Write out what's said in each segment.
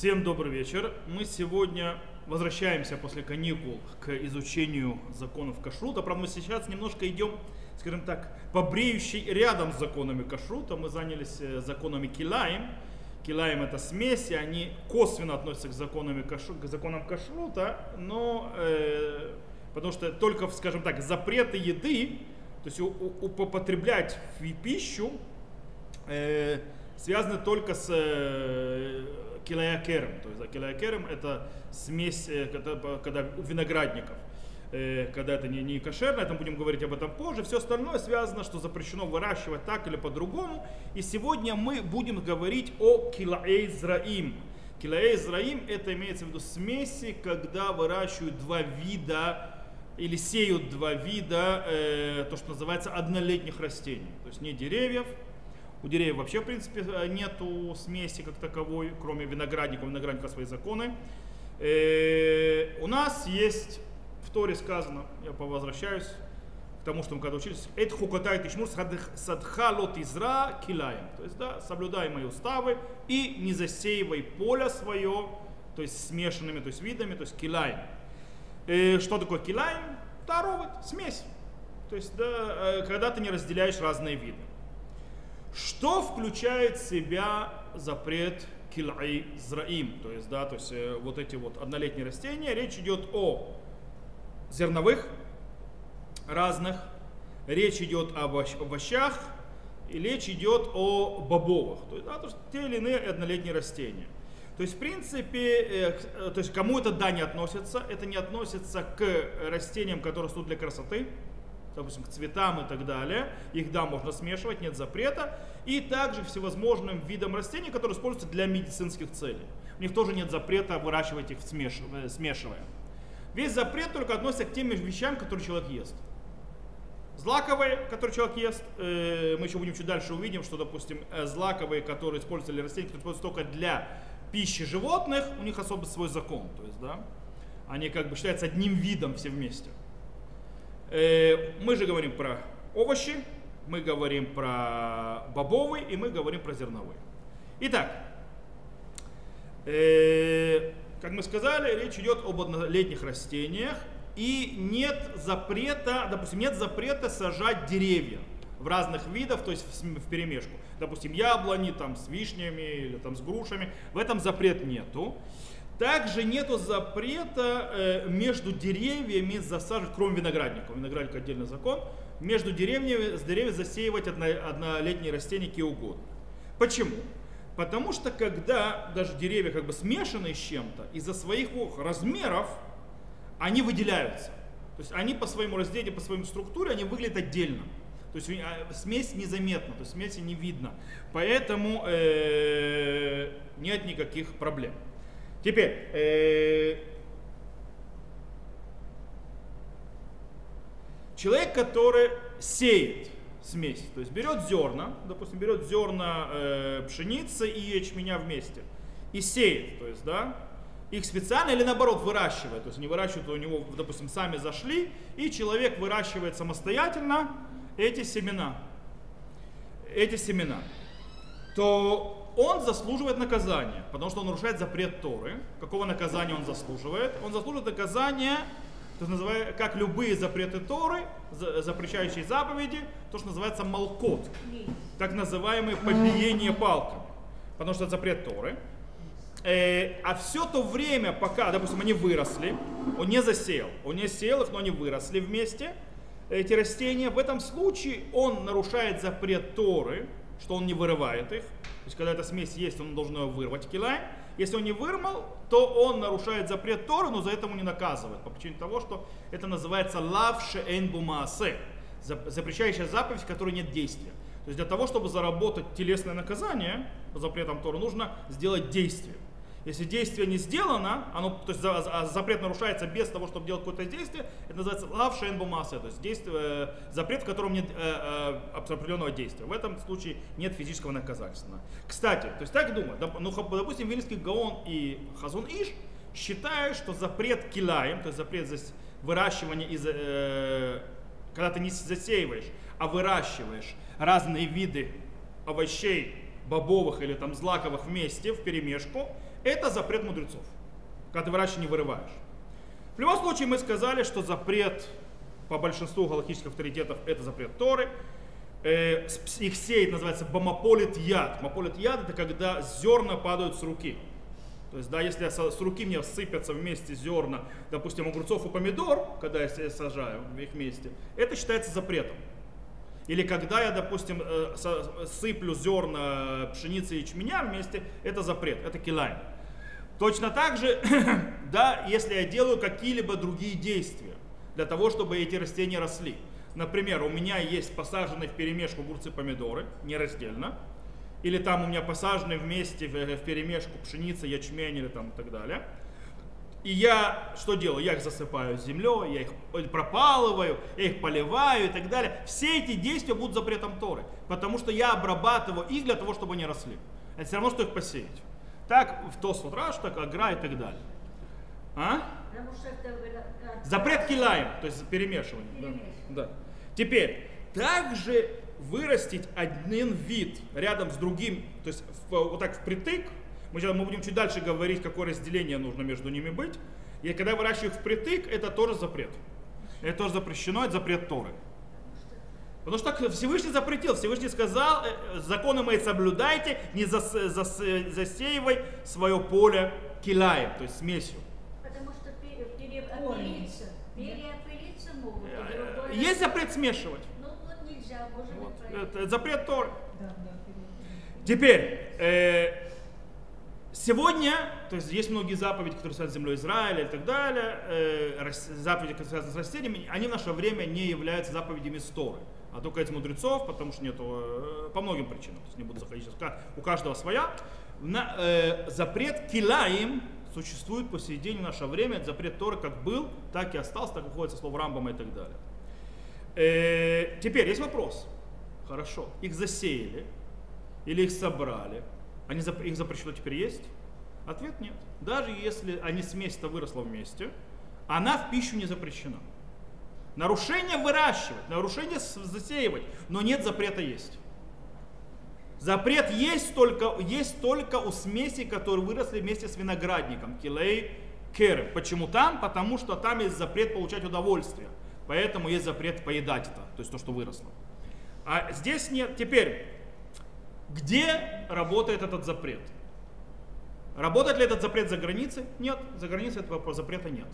Всем добрый вечер. Мы сегодня возвращаемся после каникул к изучению законов кашрута. Правда, мы сейчас немножко идем, скажем так, побреющий рядом с законами кашрута. Мы занялись э, законами килаем. Килаем это смеси, они косвенно относятся к, законам, кашу, к законам кашрута, но э, потому что только, скажем так, запреты еды, то есть употреблять в пищу, э, связаны только с э, килаякером. То есть килаякером это смесь, э, когда, когда виноградников. Э, когда это не, не кошерно, там будем говорить об этом позже. Все остальное связано, что запрещено выращивать так или по-другому. И сегодня мы будем говорить о килаэйзраим. Килаэйзраим это имеется в виду смеси, когда выращивают два вида или сеют два вида, э, то, что называется однолетних растений. То есть не деревьев, у деревьев вообще, в принципе, нету смеси как таковой, кроме виноградника. У виноградника свои законы. Э, у нас есть в Торе сказано, я возвращаюсь к тому, что мы когда учились, «Эт хукотай тишмур садха лот изра килаем». То есть, да, соблюдай мои уставы и не засеивай поле свое, то есть смешанными, то есть видами, то есть килаем. Э, что такое килаем? Таровод, смесь. То есть, да, э, когда ты не разделяешь разные виды. Что включает в себя запрет килай зраим, то есть, да, то есть э, вот эти вот однолетние растения, речь идет о зерновых разных, речь идет об овощах, и речь идет о бобовых, то есть, да, то есть те или иные однолетние растения. То есть, в принципе, э, э, то есть кому это да не относится, это не относится к растениям, которые растут для красоты, допустим, к цветам и так далее. Их, да, можно смешивать, нет запрета. И также всевозможным видам растений, которые используются для медицинских целей. У них тоже нет запрета выращивать их э, смешивая. Весь запрет только относится к тем вещам, которые человек ест. Злаковые, которые человек ест, э, мы еще будем чуть дальше увидим, что, допустим, э, злаковые, которые используются для растений, которые используются только для пищи животных, у них особо свой закон. То есть, да, они как бы считаются одним видом все вместе. Э, мы же говорим про овощи, мы говорим про бобовый и мы говорим про зерновые. Итак, э, как мы сказали, речь идет об однолетних растениях и нет запрета, допустим, нет запрета сажать деревья в разных видах, то есть в перемешку. Допустим, яблони там с вишнями или там с грушами. В этом запрет нету. Также нету запрета э, между деревьями засаживать, кроме виноградника, виноградник отдельный закон, между деревьями, с деревьев засеивать одно, однолетние растения какие угодно. Почему? Потому что когда даже деревья как бы смешаны с чем-то, из-за своих размеров они выделяются. То есть они по своему разделению, по своей структуре, они выглядят отдельно. То есть а, смесь незаметна, то есть смеси не видно. Поэтому э, нет никаких проблем. Теперь, э, человек, который сеет смесь, то есть берет зерна, допустим, берет зерна э, пшеницы и ячменя вместе и сеет, то есть, да, их специально или наоборот выращивает, то есть они выращивают у него, допустим, сами зашли, и человек выращивает самостоятельно эти семена, эти семена, то он заслуживает наказания, потому что он нарушает запрет Торы. Какого наказания он заслуживает? Он заслуживает наказания, то, называется, как любые запреты Торы, запрещающие заповеди, то, что называется молкот, так называемое побиение палками, потому что это запрет Торы. Э, а все то время, пока, допустим, они выросли, он не засеял, он не сеял их, но они выросли вместе, эти растения, в этом случае он нарушает запрет Торы, что он не вырывает их. То есть, когда эта смесь есть, он должен ее вырвать килай. Если он не вырвал, то он нарушает запрет Торы, но за это ему не наказывают. По причине того, что это называется лавше энбумаасе. Запрещающая заповедь, в которой нет действия. То есть для того, чтобы заработать телесное наказание по запретам Торы, нужно сделать действие. Если действие не сделано, оно, то есть запрет нарушается без того, чтобы делать какое-то действие, это называется лав шейнбумаса, то есть действие, э, запрет, в котором нет э, э, определенного действия. В этом случае нет физического наказательства. Кстати, то есть так думаю, ну, допустим, Вильский Гаон и Хазун Иш считают, что запрет килаем, то есть запрет выращивания из, э, когда ты не засеиваешь, а выращиваешь разные виды овощей, бобовых или там злаковых вместе, в перемешку, это запрет мудрецов, когда ты выращиваешь, не вырываешь. В любом случае мы сказали, что запрет по большинству галактических авторитетов это запрет Торы. Э, их сеять называется бомополит яд. Бомополит яд это когда зерна падают с руки. То есть, да, если с руки мне сыпятся вместе зерна, допустим, огурцов и помидор, когда я сажаю их вместе, это считается запретом. Или когда я, допустим, э, сыплю зерна пшеницы и ячменя вместе, это запрет, это килайн. Точно так же, да, если я делаю какие-либо другие действия для того, чтобы эти растения росли. Например, у меня есть посаженные в перемешку огурцы помидоры, не раздельно, или там у меня посажены вместе в, в перемешку пшеница, ячмень или там и так далее. И я что делаю? Я их засыпаю землей, я их пропалываю, я их поливаю и так далее. Все эти действия будут запретом Торы, потому что я обрабатываю их для того, чтобы они росли. Это все равно, что их посеять. Так в Тосфот Раш, так Агра и так далее. А? Запрет килаем, то есть перемешивание. Да. Да. Теперь, также вырастить один вид рядом с другим, то есть вот так впритык, мы, сейчас, мы будем чуть дальше говорить, какое разделение нужно между ними быть, и когда выращиваешь впритык, это тоже запрет. Это тоже запрещено, это запрет Торы. Потому что Всевышний запретил, Всевышний сказал, «Э, законы мои соблюдайте, не зас, зас, засеивай свое поле килаем, то есть смесью. Потому что переопылиться, переопылиться могут. Э, есть запрет смешивать. Это запрет Торы. Теперь, э, сегодня, то есть есть многие заповеди, которые связаны с землей Израиля и так далее, э, заповеди, которые связаны с растениями, они в наше время не являются заповедями с Торы, а только эти мудрецов, потому что нету, э, по многим причинам, то есть не буду заходить сейчас, у каждого своя. На, э, запрет килаим существует по сей день в наше время, это запрет Торы как был, так и остался, так выходит со слов Рамбама и так далее. Э, теперь есть вопрос. Хорошо. Их засеяли или их собрали. Они, их запрещено теперь есть? Ответ нет. Даже если они смесь-то выросла вместе, она в пищу не запрещена. Нарушение выращивать, нарушение засеивать, но нет запрета есть. Запрет есть только, есть только у смеси, которые выросли вместе с виноградником, килей, керы. Почему там? Потому что там есть запрет получать удовольствие. Поэтому есть запрет поедать это, то есть то, что выросло. А здесь нет. Теперь, где работает этот запрет? Работает ли этот запрет за границей? Нет, за границей этого запрета нет.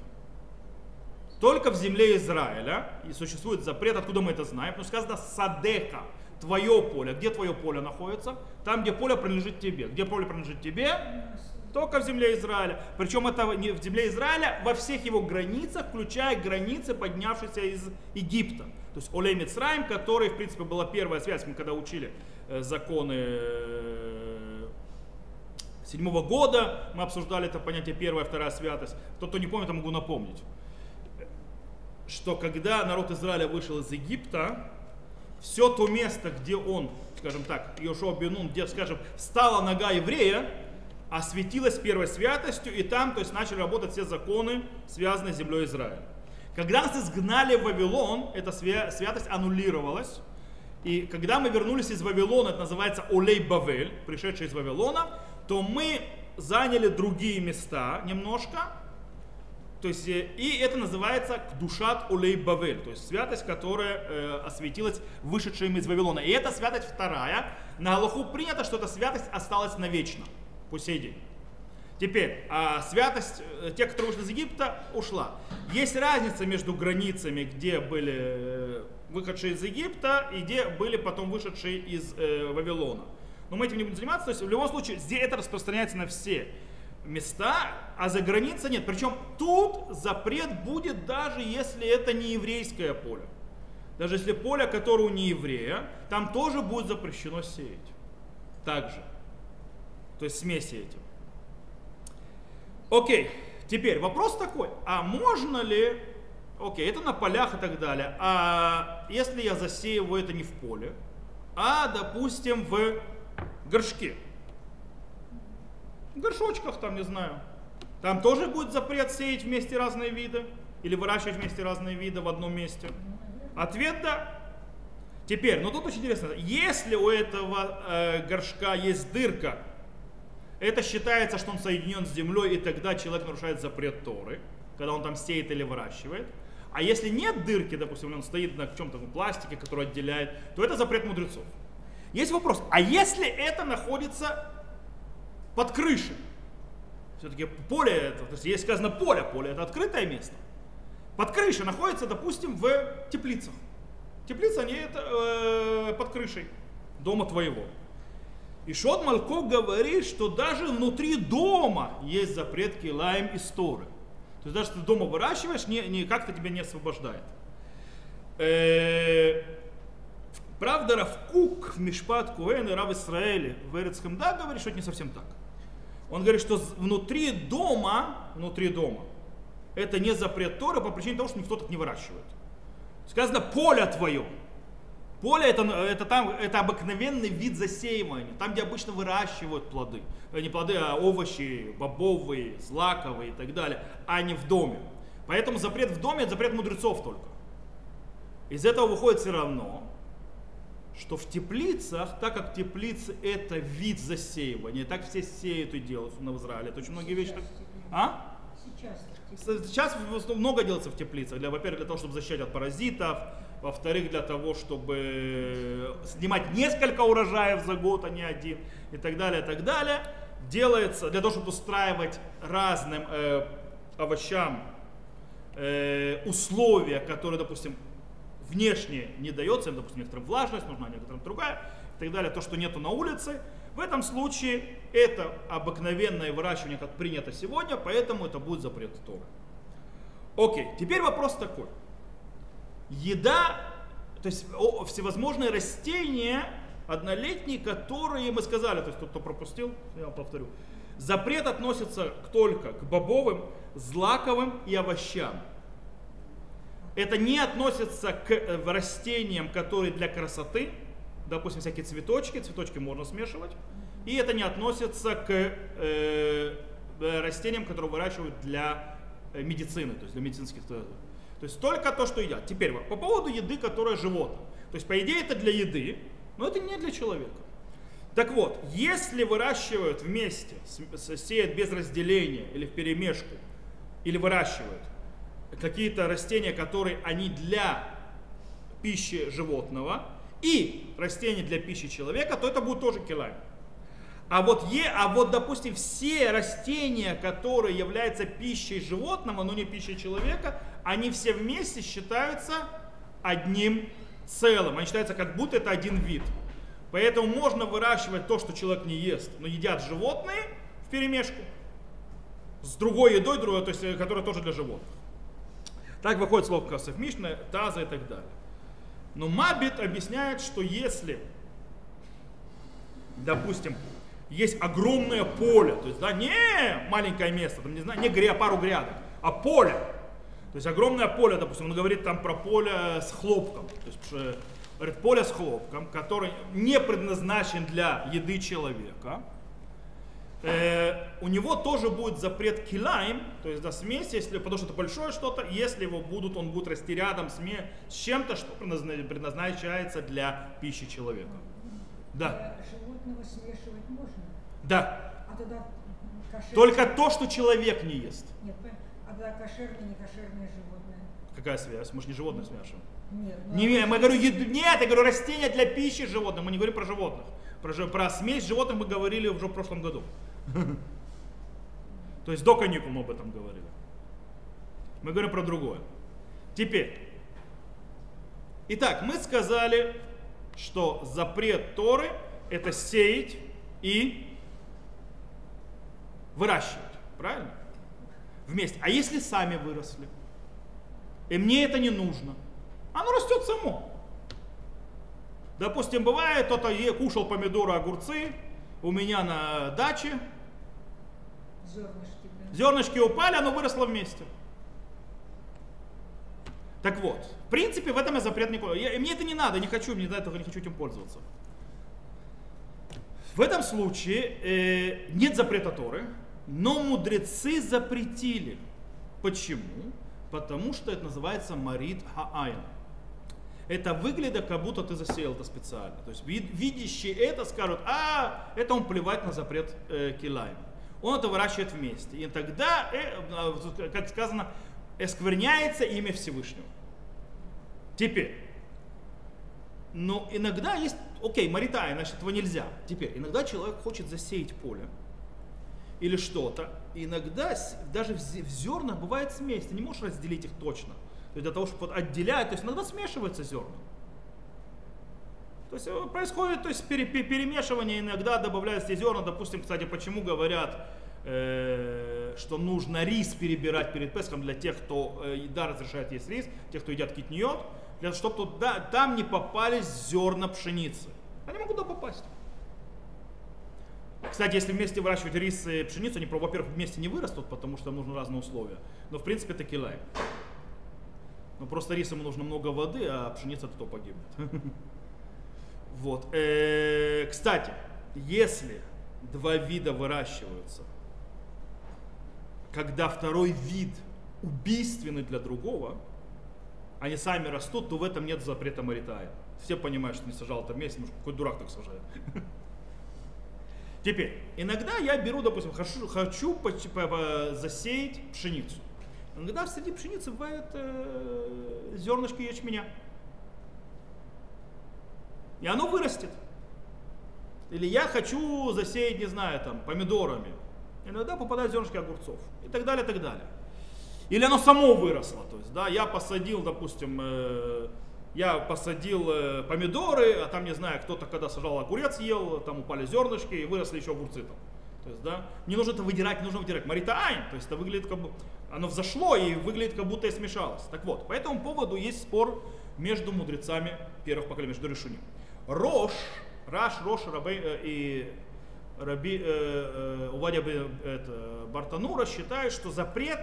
Только в земле Израиля и существует запрет, откуда мы это знаем, что сказано садека, твое поле. Где твое поле находится? Там, где поле принадлежит тебе. Где поле принадлежит тебе? Только в земле Израиля. Причем это не в земле Израиля, во всех его границах, включая границы, поднявшиеся из Египта. То есть Олей Мицраим, который, в принципе, была первая связь, мы когда учили э, законы э, седьмого года, мы обсуждали это понятие первая, вторая святость. Тот, кто не помнит, я могу напомнить, что когда народ Израиля вышел из Египта, все то место, где он, скажем так, Йошуа Бенун, где, скажем, стала нога еврея, осветилась первой святостью, и там, то есть, начали работать все законы, связанные с землей Израиля. Когда нас изгнали в Вавилон, эта святость аннулировалась. И когда мы вернулись из Вавилона, это называется Олей Бавель, пришедший из Вавилона, то мы заняли другие места немножко. То есть, э, и это называется Душат Олей Бавель, то есть святость, которая э, осветилась вышедшим из Вавилона. И эта святость вторая. На Аллаху принято, что эта святость осталась навечно, по сей день. Теперь, а святость э, тех, кто вышли из Египта, ушла. Есть разница между границами, где были э, выходшие из Египта и где были потом вышедшие из э, Вавилона. Но мы этим не будем заниматься. То есть в любом случае здесь это распространяется на все места, а за границей нет. Причем тут запрет будет даже если это не еврейское поле. Даже если поле, которое у нееврея, там тоже будет запрещено сеять. Также. То есть смеси этим. Окей, теперь вопрос такой, а можно ли, окей, это на полях и так далее, а если я засеиваю это не в поле, а, допустим, в горшке, в горшочках там, не знаю, там тоже будет запрет сеять вместе разные виды или выращивать вместе разные виды в одном месте? Ответ да. Теперь, ну тут очень интересно, если у этого э, горшка есть дырка, это считается, что он соединен с землей, и тогда человек нарушает запрет Торы, когда он там сеет или выращивает. А если нет дырки, допустим, он стоит на чем-то пластике, который отделяет, то это запрет мудрецов. Есть вопрос, а если это находится под крышей? Все-таки поле это, то есть есть сказано поле, поле это открытое место. Под крышей находится, допустим, в теплицах. Теплица не это э, под крышей дома твоего. И Шот Малко говорит, что даже внутри дома есть запрет килаем и сторы. То есть даже ты дома выращиваешь, не, не, как-то тебя не освобождает. Э, правда, Равкук в Мишпат Куэн и Рав Исраэле в Эрицком да говорит, что это не совсем так. Он говорит, что внутри дома, внутри дома, это не запрет Тора по причине того, что никто так не выращивает. Сказано поле твое. Поле это, это, там, это обыкновенный вид засеивания, там, где обычно выращивают плоды. Э, не плоды, а овощи, бобовые, злаковые и так далее, а не в доме. Поэтому запрет в доме это запрет мудрецов только. Из этого выходит все равно, что в теплицах, так как теплицы это вид засеивания, так все сеют и делают в Израиле. Это очень многие вещи. Так... А? Сейчас. Сейчас много делается в теплицах. Для, во-первых, для того, чтобы защищать от паразитов, во-вторых, для того, чтобы снимать несколько урожаев за год, а не один, и так далее, и так далее. Делается для того, чтобы устраивать разным э, овощам э, условия, которые, допустим, внешне не дается, им, допустим, некоторым влажность нужна, некоторым другая, и так далее, то, что нету на улице. В этом случае это обыкновенное выращивание, как принято сегодня, поэтому это будет запрет Торы. Окей, теперь вопрос такой еда, то есть всевозможные растения однолетние, которые мы сказали, то есть тот, кто пропустил, я повторю, запрет относится только к бобовым, злаковым и овощам. Это не относится к э, растениям, которые для красоты, допустим, всякие цветочки, цветочки можно смешивать, и это не относится к э, э растениям, которые выращивают для э, медицины, то есть для медицинских то есть только то, что едят. Теперь по поводу еды, которая животное. То есть по идее это для еды, но это не для человека. Так вот, если выращивают вместе, сеют без разделения или в перемешку, или выращивают какие-то растения, которые они для пищи животного, и растения для пищи человека, то это будет тоже килами. А вот, е, а вот, допустим, все растения, которые являются пищей животного, но не пищей человека, они все вместе считаются одним целым. Они считаются как будто это один вид. Поэтому можно выращивать то, что человек не ест, но едят животные в перемешку с другой едой, другой, то есть, э, которая тоже для животных. Так выходит слово Касов Мишна, Таза и так далее. Но Мабит объясняет, что если, допустим, есть огромное поле, то есть, да, не маленькое место, там, не знаю, не гря, пару грядок, а поле. То есть огромное поле, допустим, он говорит там про поле с хлопком. То есть, говорит, поле с хлопком, который не предназначен для еды человека. Э, у него тоже будет запрет килайм, то есть да, смесь, если, потому что это большое что-то, если его будут, он будет расти рядом с, с чем-то, что предназначается для пищи человека. Да. Животного смешивать можно? Да. А тогда кошер... Только то, что человек не ест. Нет, а тогда кошерное, не кошерное животное. Какая связь? Мы же не животное смешиваем. Нет, ну, не, мы говорю, еду, нет, я говорю растения для пищи животных, мы не говорим про животных. Про, про смесь животных мы говорили уже в прошлом году. То есть до каникул мы об этом говорили. Мы говорим про другое. Теперь. Итак, мы сказали, что запрет Торы это сеять и выращивать. Правильно? Вместе. А если сами выросли? И мне это не нужно. Оно растет само. Допустим, бывает, кто-то кушал помидоры, огурцы у меня на даче. Зернышки, да. Зернышки упали, оно выросло вместе. Так вот, в принципе, в этом я запрет никакой. Я, мне это не надо, не хочу, мне этого не хочу этим пользоваться. В этом случае э, нет запрета Торы, но мудрецы запретили. Почему? Потому что это называется Марит Хаайн. это выглядит, как будто ты засеял это специально. То есть вид- видящие это скажут, а, это он плевать на запрет э, килайм. Он это выращивает вместе. И тогда, э, э, как сказано, эскверняется имя Всевышнего. Теперь, но иногда есть, окей, маритай, значит этого нельзя. Теперь, иногда человек хочет засеять поле или что-то. Иногда даже в зе- в зернах бывает смесь, ты не можешь разделить их точно. То есть для того, чтобы отделять, то есть иногда смешиваются зерна. То есть э, происходит то есть, пере- пе- перемешивание, иногда добавляются зерна. Допустим, кстати, почему говорят, э, что нужно рис перебирать перед Песхом для тех, кто э, еда разрешает есть рис, тех, кто едят китниот, для чтобы туда, там не попались зерна пшеницы. Они могут туда попасть. Кстати, если вместе выращивать рис и пшеницу, они, во-первых, вместе не вырастут, потому что нужны разные условия. Но в принципе это килай. Но просто рис ему нужно много воды, а пшеница то погибнет. Вот. Э, Кстати, если два вида выращиваются, когда второй вид убийственный для другого, они сами растут, то в этом нет запрета Маритая. Все понимают, что не сажал вместе, потому что какой дурак так сажает. Теперь, иногда я беру, допустим, хочу, хочу засеять пшеницу. Иногда среди пшеницы бывает э, зернышки ячменя. И оно вырастет. Или я хочу засеять, не знаю, там, помидорами. Иногда попадают зернышки огурцов. И так далее, и так далее. Или оно само выросло. То есть, да, я посадил, допустим, э, я посадил э, помидоры, а там, не знаю, кто-то когда сажал огурец, ел, там упали зернышки и выросли еще огурцы там. То есть, да, не нужно это выдирать, не нужно выдирать. Марита айн, то есть это выглядит как бы, оно взошло и выглядит как будто и смешалось. Так вот, по этому поводу есть спор между мудрецами первых поколений, между решением. Рош, Раш, Рош, Рабей э, и Раби, э, э, Увадия Бе- это, Бартанура считает, что запрет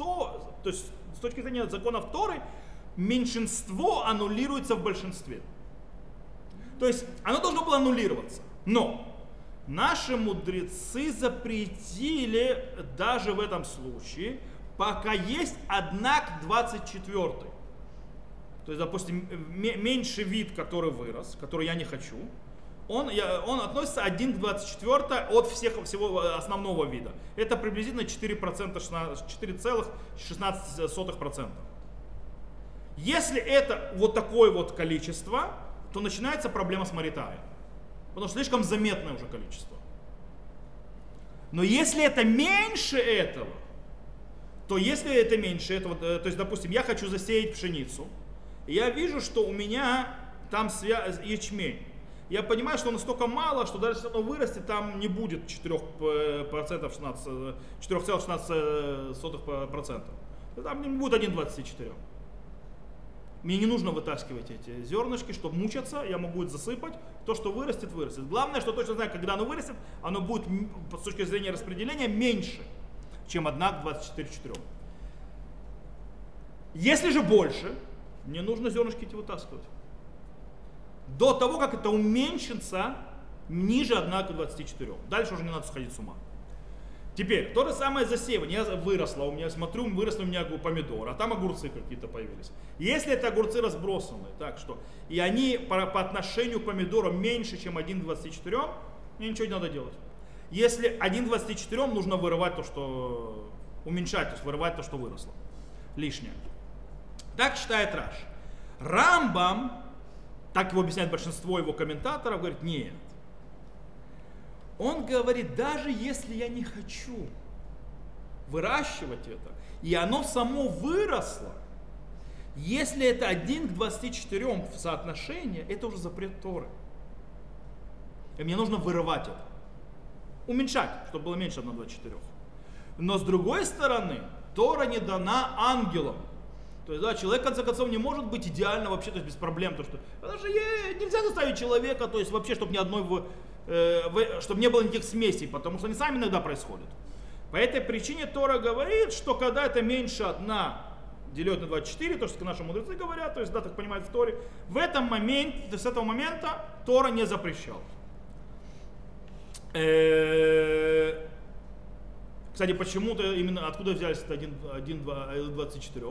то, то есть с точки зрения законов Торы, меньшинство аннулируется в большинстве. То есть оно должно было аннулироваться. Но наши мудрецы запретили даже в этом случае, пока есть однак 24. То есть, допустим, ме- меньший вид, который вырос, который я не хочу, он, я- он относится 1 к 24 от всех, всего э, основного вида. Это приблизительно 4%, 4,16%. Если это вот такое вот количество, то начинается проблема с Маритаем. Потому что слишком заметное уже количество. Но если это меньше этого, то если это меньше этого, э, то есть, допустим, я хочу засеять пшеницу, и я вижу, что у меня там свя- ячмень. Я понимаю, что настолько мало, что даже если оно вырастет, там не будет 4%, 16, э, 4,16%. Там не будет 1,24. Мне не нужно вытаскивать эти зернышки, чтобы мучаться, я могу это засыпать. То, что вырастет, вырастет. Главное, что точно знаю, когда оно вырастет, оно будет с точки зрения распределения меньше, чем 1 к 24 4. Если же больше, мне нужно зернышки эти вытаскивать. До того, как это уменьшится ниже 1 к 24. Дальше уже не надо сходить с ума. Теперь, то же самое засеивание. Я выросло у меня, смотрю, выросли у меня помидоры, а там огурцы какие-то появились. Если это огурцы разбросанные, так что, и они по, по отношению к помидорам меньше, чем 1 к 24, мне ничего не надо делать. Если 1 к 24, нужно вырывать то, что, уменьшать, то есть вырывать то, что выросло. Лишнее. Так считает Раш. Рамбам, так его объясняет большинство его комментаторов, говорит, нет. Он говорит, даже если я не хочу выращивать это, и оно само выросло, если это 1 к 24 в соотношении, это уже запрет Торы. И мне нужно вырывать это. Уменьшать, чтобы было меньше 1 к 24. Но с другой стороны, Тора не дана ангелам. То есть, да, человек, в конце концов, не может быть идеально вообще, то есть без проблем. То, что, потому что нельзя заставить человека, то есть вообще, чтобы ни одной, в- э, в- чтобы не было никаких смесей, потому что они сами иногда происходят. По этой причине Тора говорит, что когда это меньше одна делет на 24, то, что наши мудрецы говорят, то есть, да, так понимают в Торе, в этом моменте, с этого момента Тора не запрещал. Э, Кстати, почему-то именно откуда взялись это 1, 1 2, 24?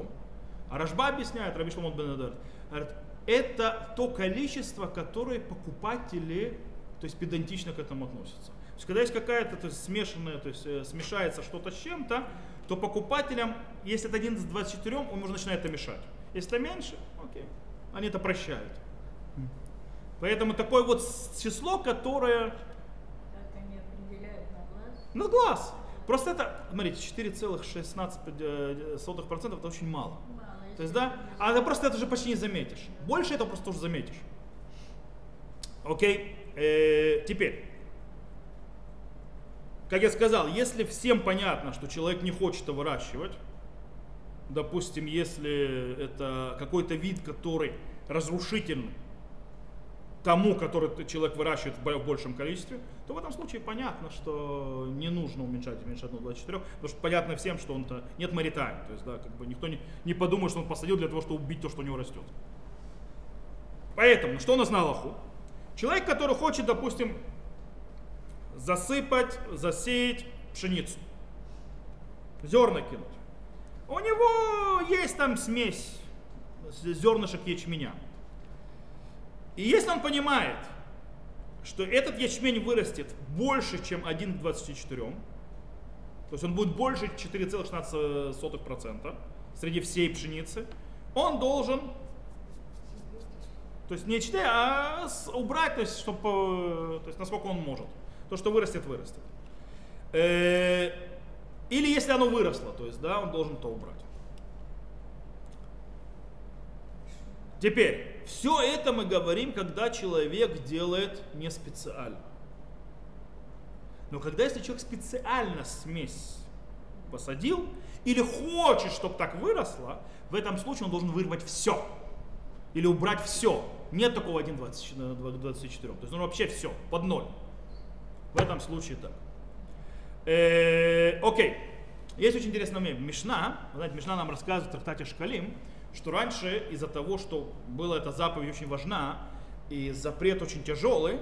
А Рашба объясняет, Раби Шломон бен Эдер, говорит, это то количество, которое покупатели, то есть педантично к этому относятся. То есть когда есть какая-то то есть, смешанная, то есть э, смешается что-то с чем-то, то покупателям, если это 1 из 24, он уже начинает это мешать. Если это меньше, окей, они это прощают. Поэтому такое вот число, которое Как они определяют на глаз? на глаз. Просто это, смотрите, 4,16% это очень мало. Мало. То есть, да, а это просто это же почти не заметишь. Больше этого просто уже заметишь. Окей, Э, теперь. Как я сказал, если всем понятно, что человек не хочет это выращивать, допустим, если это какой-то вид, который разрушительный тому, который человек выращивает в большем количестве, то в этом случае понятно, что не нужно уменьшать меньше 1,24, потому что понятно всем, что он-то нет маритайм, то есть, да, как бы никто не, не подумает, что он посадил для того, чтобы убить то, что у него растет. Поэтому, что у нас на Аллаху? Человек, который хочет, допустим, засыпать, засеять пшеницу, зерна кинуть. У него есть там смесь зернышек ячменя. И если он понимает, что этот ячмень вырастет больше, чем 1 к 24, то есть он будет больше 4,16% среди всей пшеницы, он должен, то есть не 4, а убрать, то есть, чтобы, то есть насколько он может. То, что вырастет, вырастет. Э, Или если оно выросло, то есть, да, он должен то убрать. Теперь, все это мы говорим, когда человек делает не специально. Но когда если человек специально смесь посадил или хочет, чтобы так выросло, в этом случае он должен вырвать все. Или убрать все. Нет такого 1,24. То есть ну, вообще все, под ноль. В этом случае так. Э, окей. Есть очень интересный момент. Мишна, знаете, Мишна нам рассказывает в трактате Шкалим, что раньше из-за того, что была эта заповедь очень важна, и запрет очень тяжелый,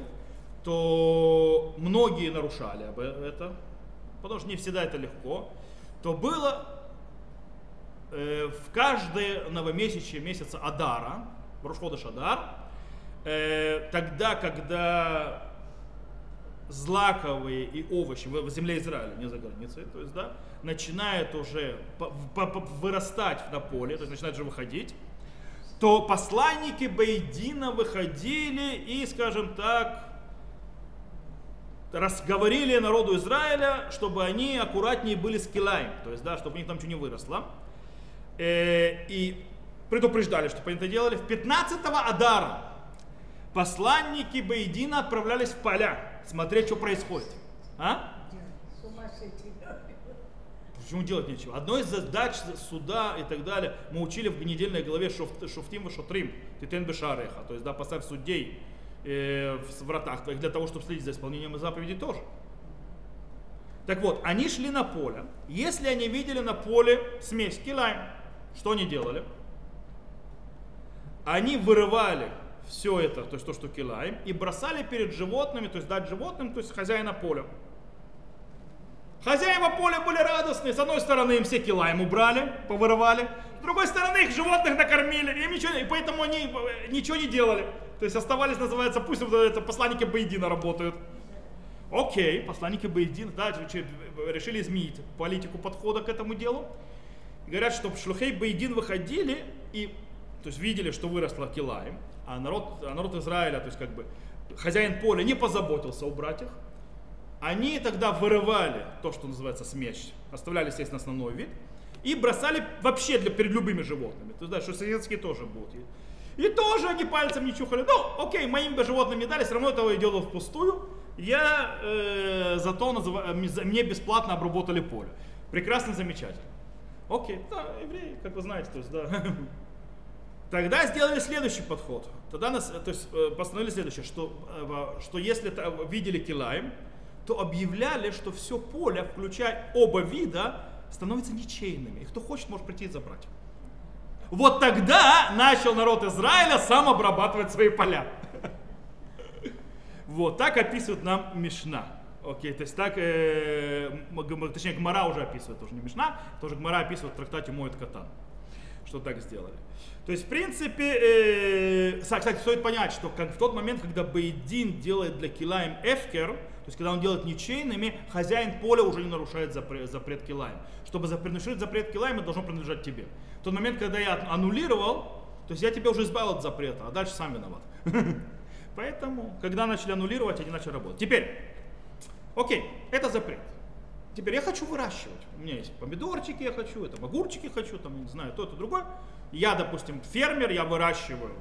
то многие нарушали об это, потому что не всегда это легко, то было э, в каждое новомесячье месяца Адара, Рошходыш Адар, э, тогда, когда злаковые и овощи в земле Израиля, не за границей, то есть, да, начинают уже вырастать на поле, то есть начинают же выходить, то посланники Бейдина выходили и, скажем так, разговорили народу Израиля, чтобы они аккуратнее были с Килаем, то есть, да, чтобы у них там ничего не выросло. Э, и предупреждали, чтобы они это делали. В 15 Адара посланники Бейдина отправлялись в поля смотреть, что происходит. А? Почему делать нечего? Одной из задач суда и так далее мы учили в недельной главе Шоф- Шофтим и Шотрим, Титен Бешареха, то есть да, поставь судей э, в вратах твоих для того, чтобы следить за исполнением заповедей тоже. Так вот, они шли на поле. Если они видели на поле смесь килайм, что они делали? Они вырывали все это, то есть то, что килайм, и бросали перед животными, то есть дать животным, то есть хозяина поля. Хозяева поля были радостны. С одной стороны им все килаем убрали, повырывали. С другой стороны их животных накормили. Им ничего, и поэтому они э, ничего не делали. То есть оставались, называется, пусть это посланники Бейдина работают. Окей, посланники Бейдина, да, решили изменить политику подхода к этому делу. Говорят, что шлюхей Бейдин выходили и то есть видели, что выросла килаем, а народ, а народ Израиля, то есть как бы хозяин поля не позаботился убрать их. Они тогда вырывали то, что называется смесь, оставляли, естественно, основной вид, и бросали вообще для, перед любыми животными. Есть, да, что соседские тоже будут. И, тоже они пальцем не чухали. Ну, окей, моим бы животным не дали, все равно этого дело впустую. Я э, зато называ- э, мне бесплатно обработали поле. Прекрасно, замечательно. Окей, да, евреи, как вы знаете, то есть, да. Тогда сделали следующий подход. Тогда нас, то есть, э, постановили следующее, что, э, что если видели килаем, то объявляли, что все поле, включая оба вида, становится ничейными. И кто хочет, может прийти и забрать. Вот тогда начал народ Израиля сам обрабатывать свои поля. Вот так описывает нам Мишна. Окей, то есть так, э, точнее, Гмара уже описывает, тоже не Мишна, тоже Гмара описывает в трактате Моет Катан. что так сделали. То есть, в принципе, э, кстати, стоит понять, что как в тот момент, когда Бейдин делает для Килаем Эфкер, то есть, когда он делает ничейными, хозяин поля уже не нарушает запрет, запрет Килаем. Чтобы нарушить запрет Килаем, это должно принадлежать тебе. В тот момент, когда я аннулировал, то есть я тебя уже избавил от запрета, а дальше сам виноват. Поэтому, когда начали аннулировать, они начали работать. Теперь, окей, это запрет. Теперь я хочу выращивать. У меня есть помидорчики, я хочу, это огурчики хочу, там, не знаю, то, это, другое. Я, допустим, фермер, я выращиваю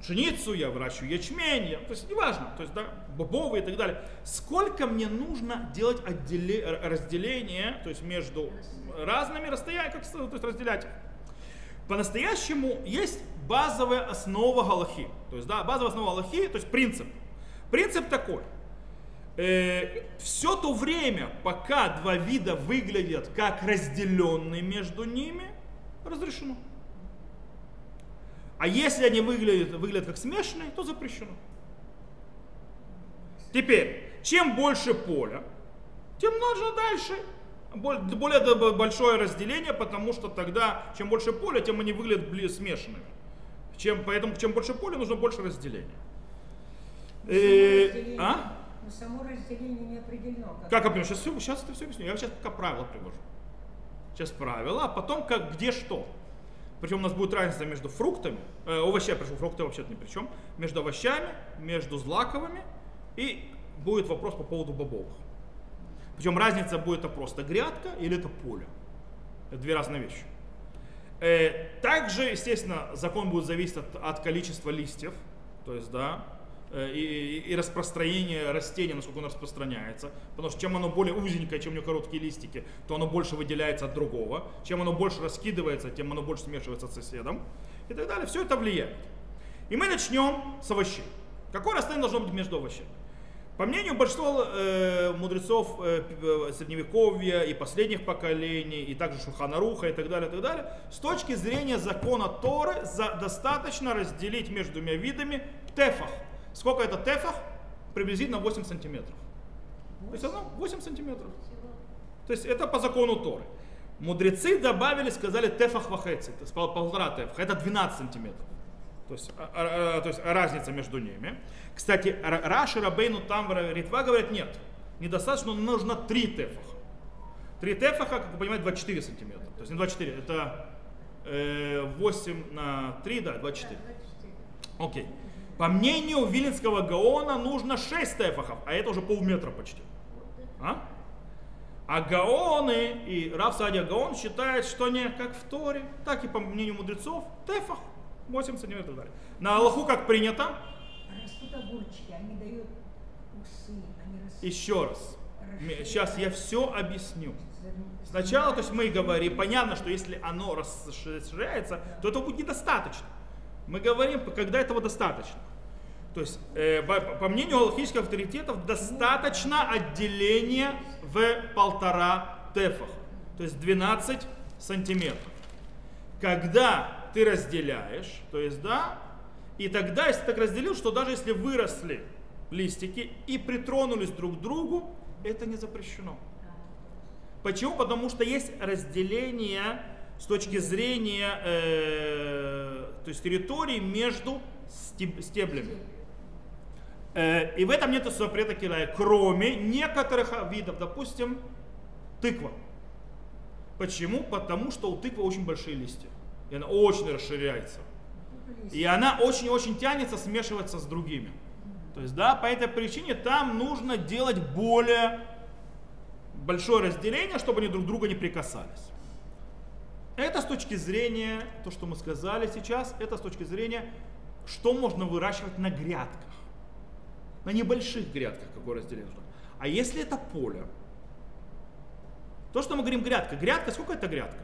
пшеницу, я выращиваю ячмень, я, то есть неважно, то есть да, бобовые и так далее. Сколько мне нужно делать отделе, разделение, то есть между разными расстояниями, как то есть разделять их? По-настоящему есть базовая основа галахи. То есть, да, базовая основа галахи, то есть принцип. Принцип такой. Э, все то время, пока два вида выглядят как разделенные между ними, разрешено. А если они выглядят, выглядят как смешанные, то запрещено. Теперь, чем больше поля, тем нужно дальше более большое разделение, потому что тогда, чем больше поля, тем они выглядят смешанными. Чем, поэтому, чем больше поля, нужно больше разделения. Э, а? Но само разделение не определено. Как, как определено? Сейчас, все, сейчас это все объясню. Я сейчас пока правила привожу. Сейчас правила, а потом как, где что. Причем у нас будет разница между фруктами, э, овощами, причем фрукты вообще ни при чем, между овощами, между злаковыми и будет вопрос по поводу бобовых. Причем разница будет это просто грядка или это поле. Это две разные вещи. Э, также, естественно, закон будет зависеть от, от количества листьев, то есть, да, и, и распространения растения, насколько оно распространяется. Потому что чем оно более узенькое, чем у него короткие листики, то оно больше выделяется от другого. Чем оно больше раскидывается, тем оно больше смешивается с соседом. И так далее. Все это влияет. И мы начнем с овощей. Какое расстояние должно быть между овощами? По мнению большинства э, мудрецов э, э, средневековья и последних поколений, и также Шуханаруха и так далее, и так далее, с точки зрения закона Торы за, достаточно разделить между двумя видами тефах. Сколько это тефах? Приблизительно 8 сантиметров. 8? То есть оно 8 сантиметров. То есть это по закону Торы. Мудрецы добавили, сказали тефах вахеци, то есть полтора тефаха, это 12 сантиметров. То есть, а, а, а, то есть разница между ними. Кстати, Раши, Рабейну, Тамвара, Ритва говорят, нет, недостаточно, нужно три тефаха. Три тефаха, как вы понимаете, 24 сантиметра. То есть не 24, это э, 8 на 3, да, 24. Окей. По мнению Виленского Гаона нужно 6 тефахов, а это уже полметра почти. А? А Гаоны и Раф Садия Гаон считают, что не как в Торе, так и по мнению мудрецов, тефах 8 сантиметров далее. На Аллаху как принято, Растут огурчики, они дают усы, они растут. Еще раз. Сейчас я все объясню. Сначала, то есть мы говорим, понятно, что если оно расширяется, то это будет недостаточно. Мы говорим, когда этого достаточно. То есть, э, по, по мнению аллахических авторитетов, достаточно отделения в полтора тефах. То есть 12 сантиметров. Когда ты разделяешь, то есть, да, и тогда, если так разделил, что даже если выросли листики и притронулись друг к другу, это не запрещено. Почему? Потому что есть разделение с точки зрения э, то есть территории между стеблями. Э, и в этом нет запрета кирая, кроме некоторых видов, допустим, тыква. Почему? Потому что у тыквы очень большие листья. И она очень расширяется. И она очень-очень тянется смешиваться с другими. То есть, да, по этой причине там нужно делать более большое разделение, чтобы они друг друга не прикасались. Это с точки зрения, то, что мы сказали сейчас, это с точки зрения, что можно выращивать на грядках. На небольших грядках какое разделение нужно. А если это поле, то, что мы говорим грядка. Грядка, сколько это грядка?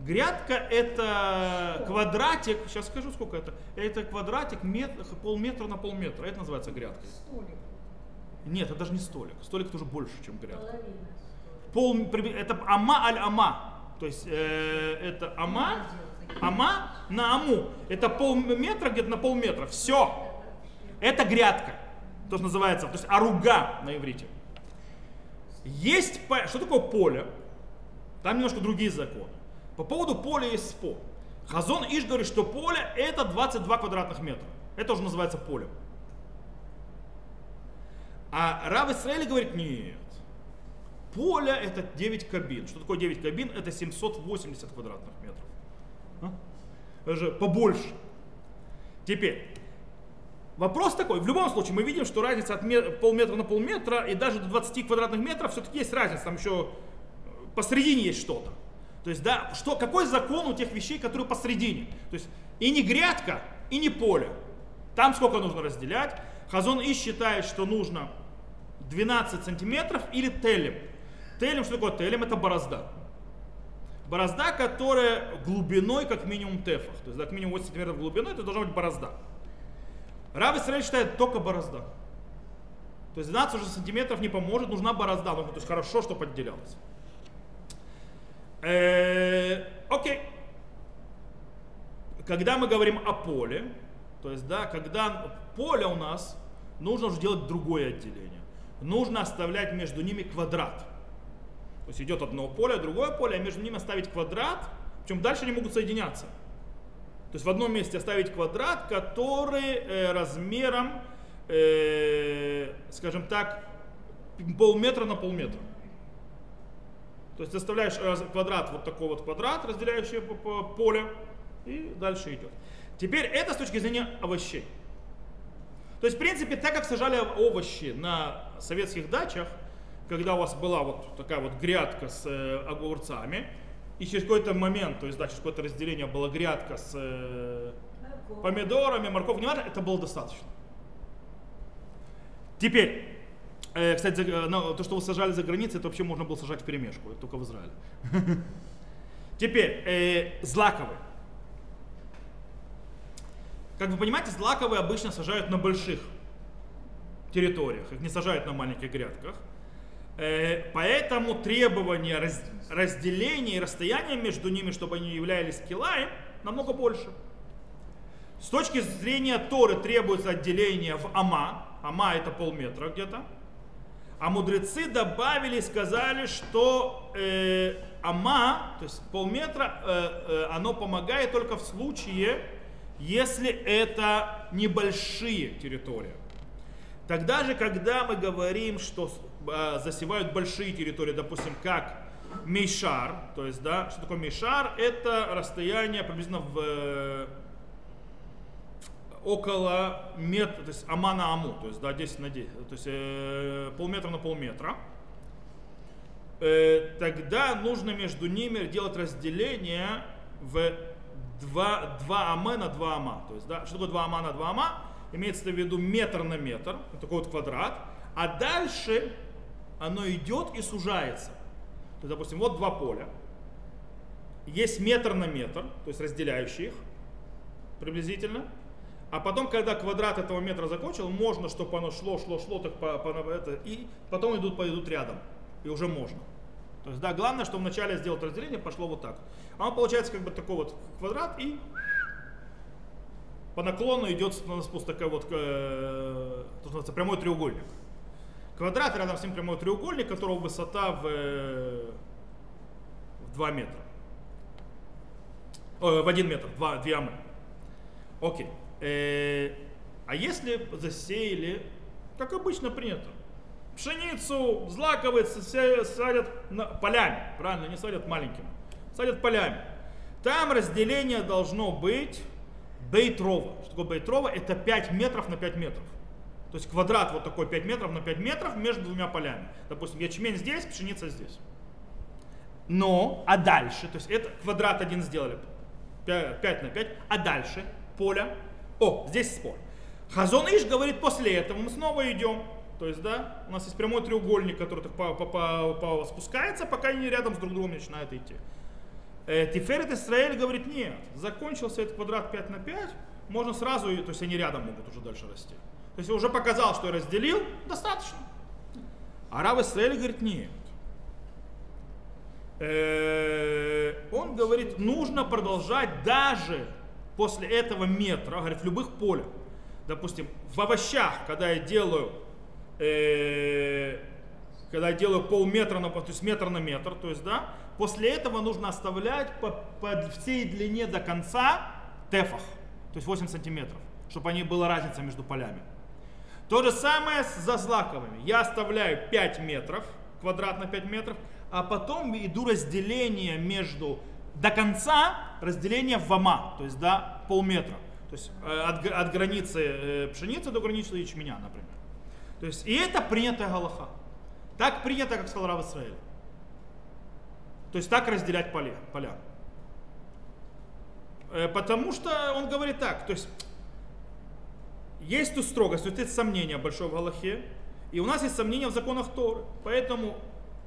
Грядка это квадратик, сейчас скажу сколько это, это квадратик метр, полметра на полметра, это называется грядкой. Столик. Нет, это даже не столик, столик тоже больше, чем грядка. Пол, это ама аль ама, то есть э, это ама, ама на аму, это полметра где-то на полметра, все, это грядка, то, что называется, то есть аруга на иврите. Есть, что такое поле? Там немножко другие законы. По поводу поля есть спор. Хазон Иш говорит, что поле это 22 квадратных метра. Это уже называется полем. А Рав Исраэль говорит, нет. Поле это 9 кабин. Что такое 9 кабин? Это 780 квадратных метров. А? Даже побольше. Теперь, вопрос такой. В любом случае, мы видим, что разница от мет- полметра на полметра и даже до 20 квадратных метров все-таки есть разница. Там еще посередине есть что-то. То есть, да, что, какой закон у тех вещей, которые посередине? То есть, и не грядка, и не поле. Там сколько нужно разделять. Хазон И считает, что нужно 12 сантиметров или телем. Телем, что такое телем? Это борозда. Борозда, которая глубиной как минимум тефах. То есть, да, как минимум 8 сантиметров глубиной, это должна быть борозда. Рав Исраиль считает только борозда. То есть 12 уже сантиметров не поможет, нужна борозда. Нужно, то есть хорошо, чтобы отделялось. Э, окей. Когда мы говорим о поле, то есть, да, когда поле у нас, нужно уже делать другое отделение. Нужно оставлять между ними квадрат. То есть идет одно поле, другое поле, а между ними оставить квадрат, причем дальше они могут соединяться. То есть в одном месте оставить квадрат, который э, размером, э, скажем так, полметра на полметра. То есть оставляешь квадрат, вот такой вот квадрат, разделяющий по- по- поле, и дальше идет. Теперь это с точки зрения овощей. То есть, в принципе, так как сажали овощи на советских дачах, когда у вас была вот такая вот грядка с э, огурцами, и через какой-то момент, то есть, да, через какое-то разделение была грядка с э, Огонь. помидорами, морковь, не важно, это было достаточно. Теперь, э, кстати, за- э, ну, то, что вы сажали за границей, это вообще можно было сажать в перемешку, это только в Израиле. Теперь, э, злаковые. Как вы понимаете, злаковые обычно сажают на больших территориях, их не сажают на маленьких грядках. Э, Поэтому требования раз- разделения и расстояния между ними, чтобы они являлись килаем, намного больше. С точки зрения Торы требуется отделение в Ама. Ама это полметра где-то. А мудрецы добавили и сказали, что э, Ама, то есть полметра, э, э, оно помогает только в случае, если это небольшие территории. Тогда же, когда мы говорим, что засевают большие территории, допустим, как Мейшар, то есть, да, что такое Мейшар? Это расстояние приблизительно в э, около метра, то есть ама на аму, то есть да, 10 на 10, то есть э, полметра на полметра. Э, тогда нужно между ними делать разделение в 2, 2 аме на 2 ама. То есть, да, что такое 2 ама на 2 ама? Имеется в виду метр на метр, такой вот квадрат. А дальше оно идет и сужается. То есть, допустим, вот два поля. Есть метр на метр, то есть разделяющие их приблизительно. А потом, когда квадрат этого метра закончил, можно, чтобы оно шло, шло, шло, так по, по- это, и потом идут, пойдут рядом. И уже можно. То есть, да, главное, что вначале сделать разделение, пошло вот так. Оно получается как бы такой вот квадрат и по наклону идет на спуск такой вот, э, прямой треугольник. Квадрат рядом с ним прямой треугольник, которого высота в, э, в 2 метра. О, в 1 метр, 2, 2 ямы. Окей. Э, а если засеяли, как обычно принято, пшеницу, злаковые садят на, полями, правильно, не садят маленькими, садят полями. Там разделение должно быть бейтрова. Что такое бейтрова? Это 5 метров на 5 метров. То есть квадрат вот такой 5 метров на 5 метров между двумя полями. Допустим, ячмень здесь, пшеница здесь. Но, а дальше, то есть это квадрат один сделали, 5 на 5, а дальше поле. О, здесь спор. Хазон Иш говорит, после этого мы снова идем. То есть, да, у нас есть прямой треугольник, который так по, по- по- по- спускается, пока они рядом с друг другом начинают идти. Э, Тиферет Исраэль говорит, нет, закончился этот квадрат 5 на 5, можно сразу, то есть они рядом могут уже дальше расти. То есть уже показал, что разделил, достаточно. А Рав Исраэль говорит, нет. Э, Он говорит, нужно продолжать даже после этого метра, говорит, в любых полях. Допустим, в овощах, когда я делаю э, когда я делаю полметра, на, то есть метр на метр, то есть, да, после этого нужно оставлять по, по всей длине до конца тефах, то есть 8 сантиметров, чтобы они была разница между полями. То же самое с зазлаковыми. Я оставляю 5 метров, квадрат на 5 метров, а потом иду разделение между до конца разделение в ама, то есть до полметра. То есть э, от, от границы э, пшеницы до границы ячменя, например. То есть, и это принятая галаха. Так принято, как сказал Рав Исраэль. То есть так разделять поля. поля. Э, потому что он говорит так, то есть есть тут строгость, то есть есть сомнения большое в Галахе, и у нас есть сомнения в законах Торы. Поэтому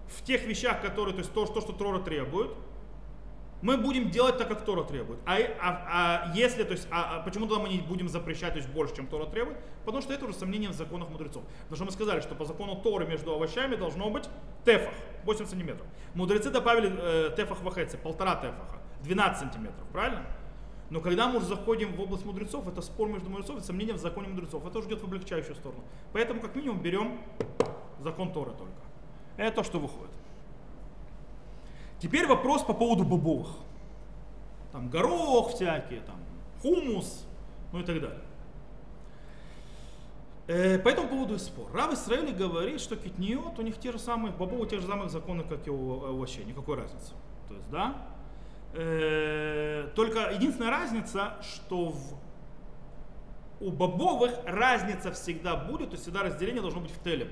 в тех вещах, которые, то есть то, то что Тора требует, мы будем делать так, как Тора требует. А, а, а если, то есть, а, а почему тогда мы не будем запрещать, то есть больше, чем Тора требует? Потому что это уже сомнение в законах мудрецов. Потому что мы сказали, что по закону Торы между овощами должно быть тефах, 8 сантиметров. Мудрецы добавили э, тефах в ахеце, полтора тефаха, 12 сантиметров, правильно? Но когда мы уже заходим в область мудрецов, это спор между мудрецов, это сомнение в законе мудрецов. Это уже идет в облегчающую сторону. Поэтому, как минимум, берем закон Торы только. Это то, что выходит. Теперь вопрос по поводу бобовых. Там горох всякие, там хумус, ну и так далее. Э, по этому поводу и спор. Рав Исраили говорит, что китниот, у них те же самые, бобовые те же самые законы, как и у овощей, никакой разницы. То есть, да, э, только единственная разница, что в, у бобовых разница всегда будет, то есть всегда разделение должно быть в телем.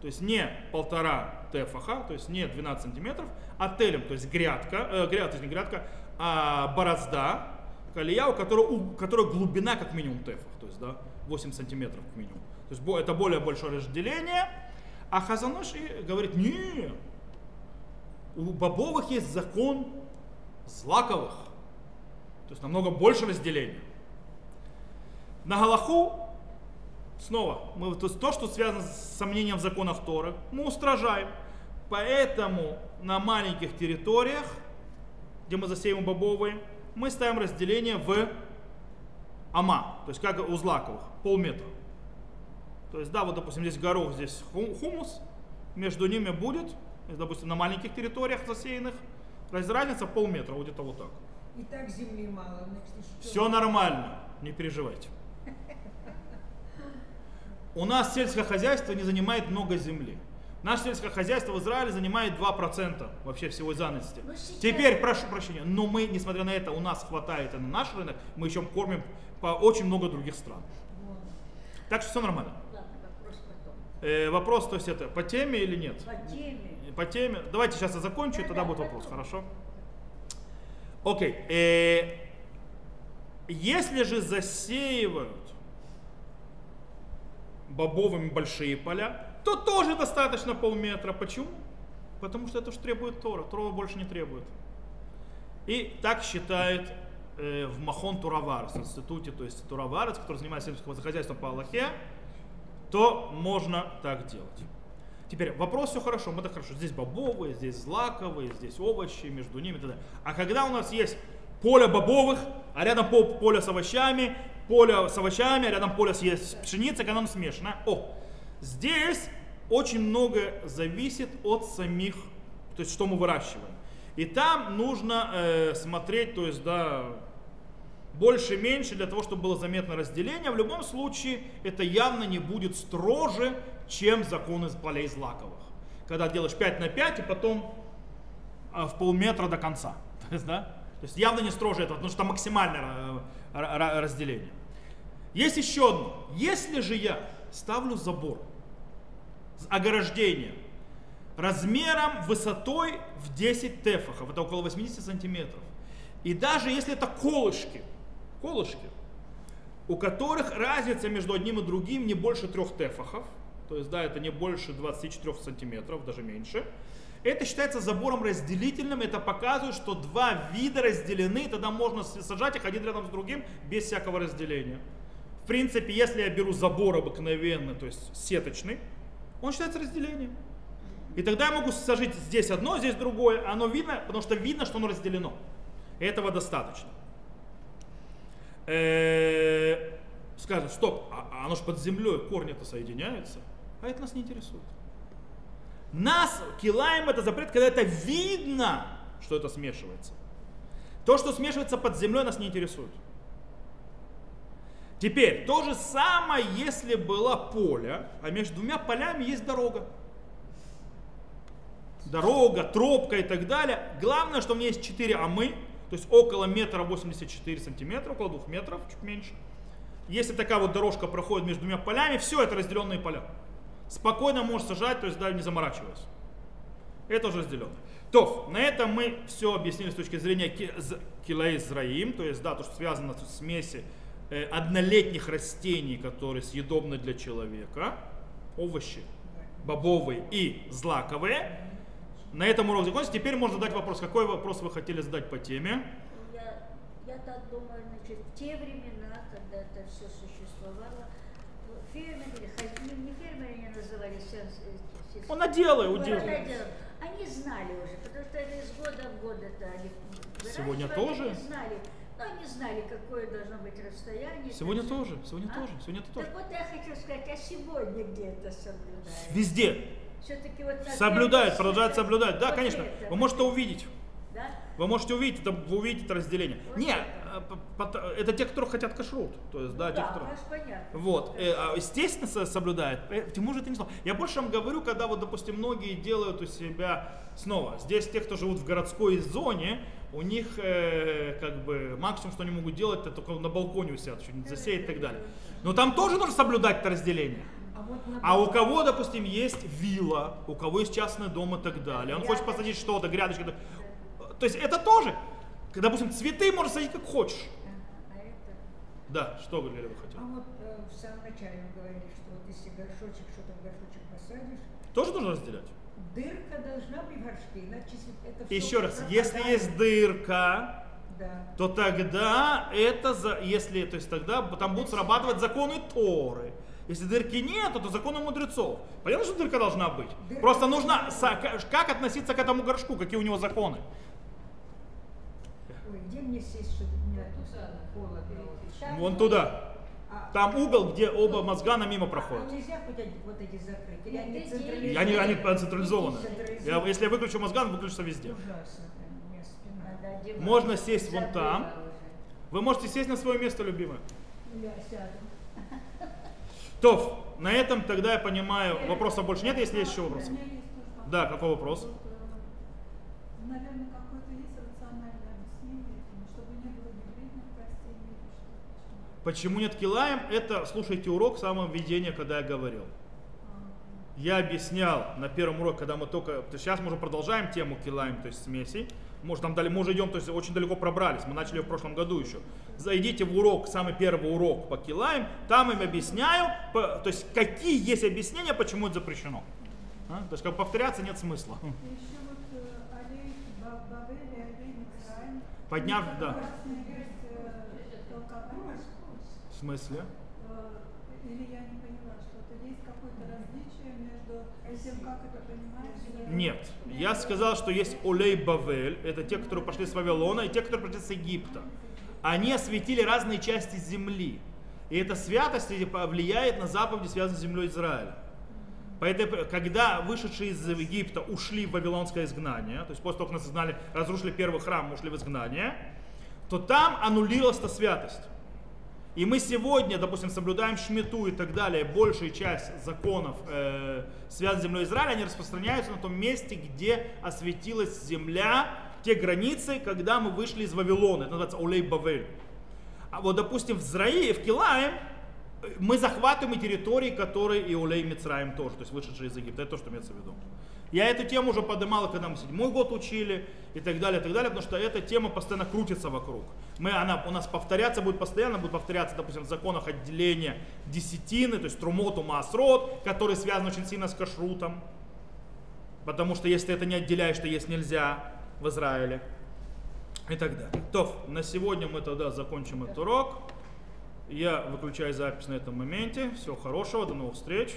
То есть не полтора тефаха, то есть не 12 сантиметров, а телем, то есть грядка, э, грядка, то есть не грядка, а борозда, колея, у которой, у которой глубина как минимум тефах, то есть да, 8 сантиметров как минимум. То есть это более большое разделение. А Хазаноши говорит, не, у бобовых есть закон злаковых. То есть намного больше разделения. На Галаху Снова, мы, то, то, что связано с сомнением в законах Торы, мы устражаем. Поэтому на маленьких территориях, где мы засеем бобовые, мы ставим разделение в ама, то есть как у злаковых, полметра. То есть, да, вот, допустим, здесь горох, здесь хумус, между ними будет, допустим, на маленьких территориях засеянных, разница полметра, вот где-то вот так. И так земли мало. Значит, Все нормально, не переживайте. У нас сельское хозяйство не занимает много земли. Наше сельское хозяйство в Израиле занимает 2% вообще всего занятости. Ну, Теперь, прошу прощения, но мы, несмотря на это, у нас хватает и на наш рынок, мы еще кормим по очень много других стран. Вот. Так что все нормально. Э, вопрос, то есть это по теме или нет? По теме. По теме. Давайте сейчас я закончу, и тогда будет вопрос, хорошо? Окей. Э, если же засеивают бобовыми большие поля, то тоже достаточно полметра. Почему? Потому что это уж требует Тора. Тора больше не требует. И так считает э, в Махон Тураварс, в институте, то есть Тураварс, который занимается сельским хозяйством по Аллахе, то можно так делать. Теперь вопрос все хорошо, мы так хорошо. Здесь бобовые, здесь злаковые, здесь овощи, между ними и так далее. А когда у нас есть поле бобовых, а рядом пол- поле с овощами, поле с овощами, а рядом поле с пшеницей, когда оно смешано. О, здесь очень много зависит от самих, то есть что мы выращиваем. И там нужно э, смотреть, то есть, да, больше-меньше для того, чтобы было заметно разделение. В любом случае, это явно не будет строже, чем закон из полей злаковых. Когда делаешь 5 на 5 и потом а, в полметра до конца. То есть, да? То есть явно не строже этого, потому что там максимальное э, ра- ра- разделение. Есть еще одно. Если же я ставлю забор, с ограждение, размером, высотой в 10 тефахов, это около 80 сантиметров. И даже если это колышки, колышки, у которых разница между одним и другим не больше трех тефахов, то есть, да, это не больше 24 сантиметров, даже меньше, это считается забором разделительным, это показывает, что два вида разделены, тогда можно сажать их один рядом с другим без всякого разделения. В принципе, если я беру забор обыкновенный, то есть сеточный, он считается разделением. И тогда я могу сажать здесь одно, здесь другое. Оно видно, потому что видно, что оно разделено. Этого достаточно. Э, Скажут, стоп, а а оно же под землей, корни-то соединяются. А это нас не интересует. Нас, килаем, это запрет, когда это видно, что это смешивается. То, что смешивается под землей, нас не интересует. Теперь, то же самое, если было поле, а между двумя полями есть дорога. Дорога, тропка и так далее. Главное, что у меня есть 4 амы, то есть около метра 84 сантиметра, около 2 метров, чуть меньше. Если такая вот дорожка проходит между двумя полями, все это разделенные поля. Спокойно можешь сажать, то есть даже не заморачиваясь. Это уже разделено. То, на этом мы все объяснили с точки зрения килей зраим, то есть, да, то, что связано с смеси э, однолетних растений, которые съедобны для человека, овощи, бобовые и злаковые. На этом урок закончится. Теперь можно задать вопрос. Какой вопрос вы хотели задать по теме? Я, я так думаю, значит, в те времена, когда это все существовало, фермеры, не, не фермеры они назывались, он наделай, удел. Они знали уже, потому что это из года в год это они Сегодня тоже? Они знали, но они знали, какое должно быть расстояние. Сегодня тоже, сегодня а? тоже, сегодня тоже. Так вот я хочу сказать, а сегодня где это соблюдается? Везде. Все-таки вот соблюдают, продолжают соблюдать. Да, вот конечно. Это, вы можете увидеть. Да? Вы можете увидеть это, вы увидите это разделение. Вот Нет, это. это те, которые хотят кашрут. То есть, да, да те, которые... понятно. Вот. Э, а, естественно, соблюдает. Э, Тимур это не знал. Я больше вам говорю, когда вот, допустим, многие делают у себя снова. Здесь те, кто живут в городской зоне, у них э, как бы максимум, что они могут делать, это только на балконе усядут, что-нибудь засеять и так далее. Но там тоже нужно соблюдать это разделение. А у кого, допустим, есть вилла, у кого есть частный дом и так далее, он хочет посадить что-то, грядочки. То есть это тоже, допустим, цветы можно садить как хочешь. Да, что, Галерия, вы хотели? А вот э, в самом начале вы говорили, что вот если горшочек, что-то в горшочек посадишь. Тоже нужно разделять? Дырка должна быть в горшке, иначе это все Еще раз, если есть дырка, да. то тогда это, за, если, то есть тогда там будут срабатывать законы Торы. Если дырки нет, то законы мудрецов. Понятно, что дырка должна быть. Дырка Просто нужно, как относиться к этому горшку, какие у него законы. Ой, где мне сесть, чтобы не холодно? Вон туда. А, Там угол, где оба мозгана мимо проходят. А нельзя хоть вот эти закрыть? Или они централизованы? Они, они централизованы. Я, если я выключу мозган, выключится везде. Ужасно. Можно сесть вон там. Вы можете сесть на свое место, любимое. Я сяду. То, на этом тогда я понимаю, вопросов больше нет, если есть еще вопросы. Да, какой вопрос? Наверное, какое-то есть рациональное объяснение, чтобы не было гибридных растений. Почему нет килаем? Это, слушайте урок самого введения, когда я говорил. Я объяснял на первом уроке, когда мы только... То сейчас мы уже продолжаем тему килаем, то есть смесей. Может, там дали, мы уже идем, то есть очень далеко пробрались. Мы начали в прошлом году еще. Зайдите в урок, самый первый урок по килаем, там им объясняю, по, то есть какие есть объяснения, почему это запрещено. А? То есть как повторяться нет смысла. Мицраим. Подняв, да. Э, в смысле? Э, или я не поняла, что-то есть какое-то различие между тем, как это понимаешь? Нет. Я сказал, что есть Олей Бавель, это те, которые пошли с Вавилона, и те, которые пришли с Египта. Они осветили разные части земли. И эта святость влияет на заповеди, связанные с землей Израиля. Поэтому, когда вышедшие из Египта ушли в вавилонское изгнание, то есть после того, как нас изгнали, разрушили первый храм, ушли в изгнание, то там аннулировалась эта святость. И мы сегодня, допустим, соблюдаем шмету и так далее, большая часть законов, э, связанных с землей Израиля, они распространяются на том месте, где осветилась земля, те границы, когда мы вышли из Вавилона. Это называется Олей Бавель. А вот, допустим, в Зраи, в Килае, мы захватываем и территории, которые и Олей Мицраем тоже, то есть вышедшие из Египта. Это то, что имеется в виду. Я эту тему уже поднимал, когда мы седьмой год учили и так далее, и так далее, потому что эта тема постоянно крутится вокруг. Мы, она у нас повторяться будет постоянно, будет повторяться, допустим, в законах отделения десятины, то есть трумоту масрот, который связан очень сильно с кашрутом. Потому что если ты это не отделяешь, то есть нельзя в Израиле. И так далее. То, на сегодня мы тогда закончим этот урок. Я выключаю запись на этом моменте. Всего хорошего, до новых встреч.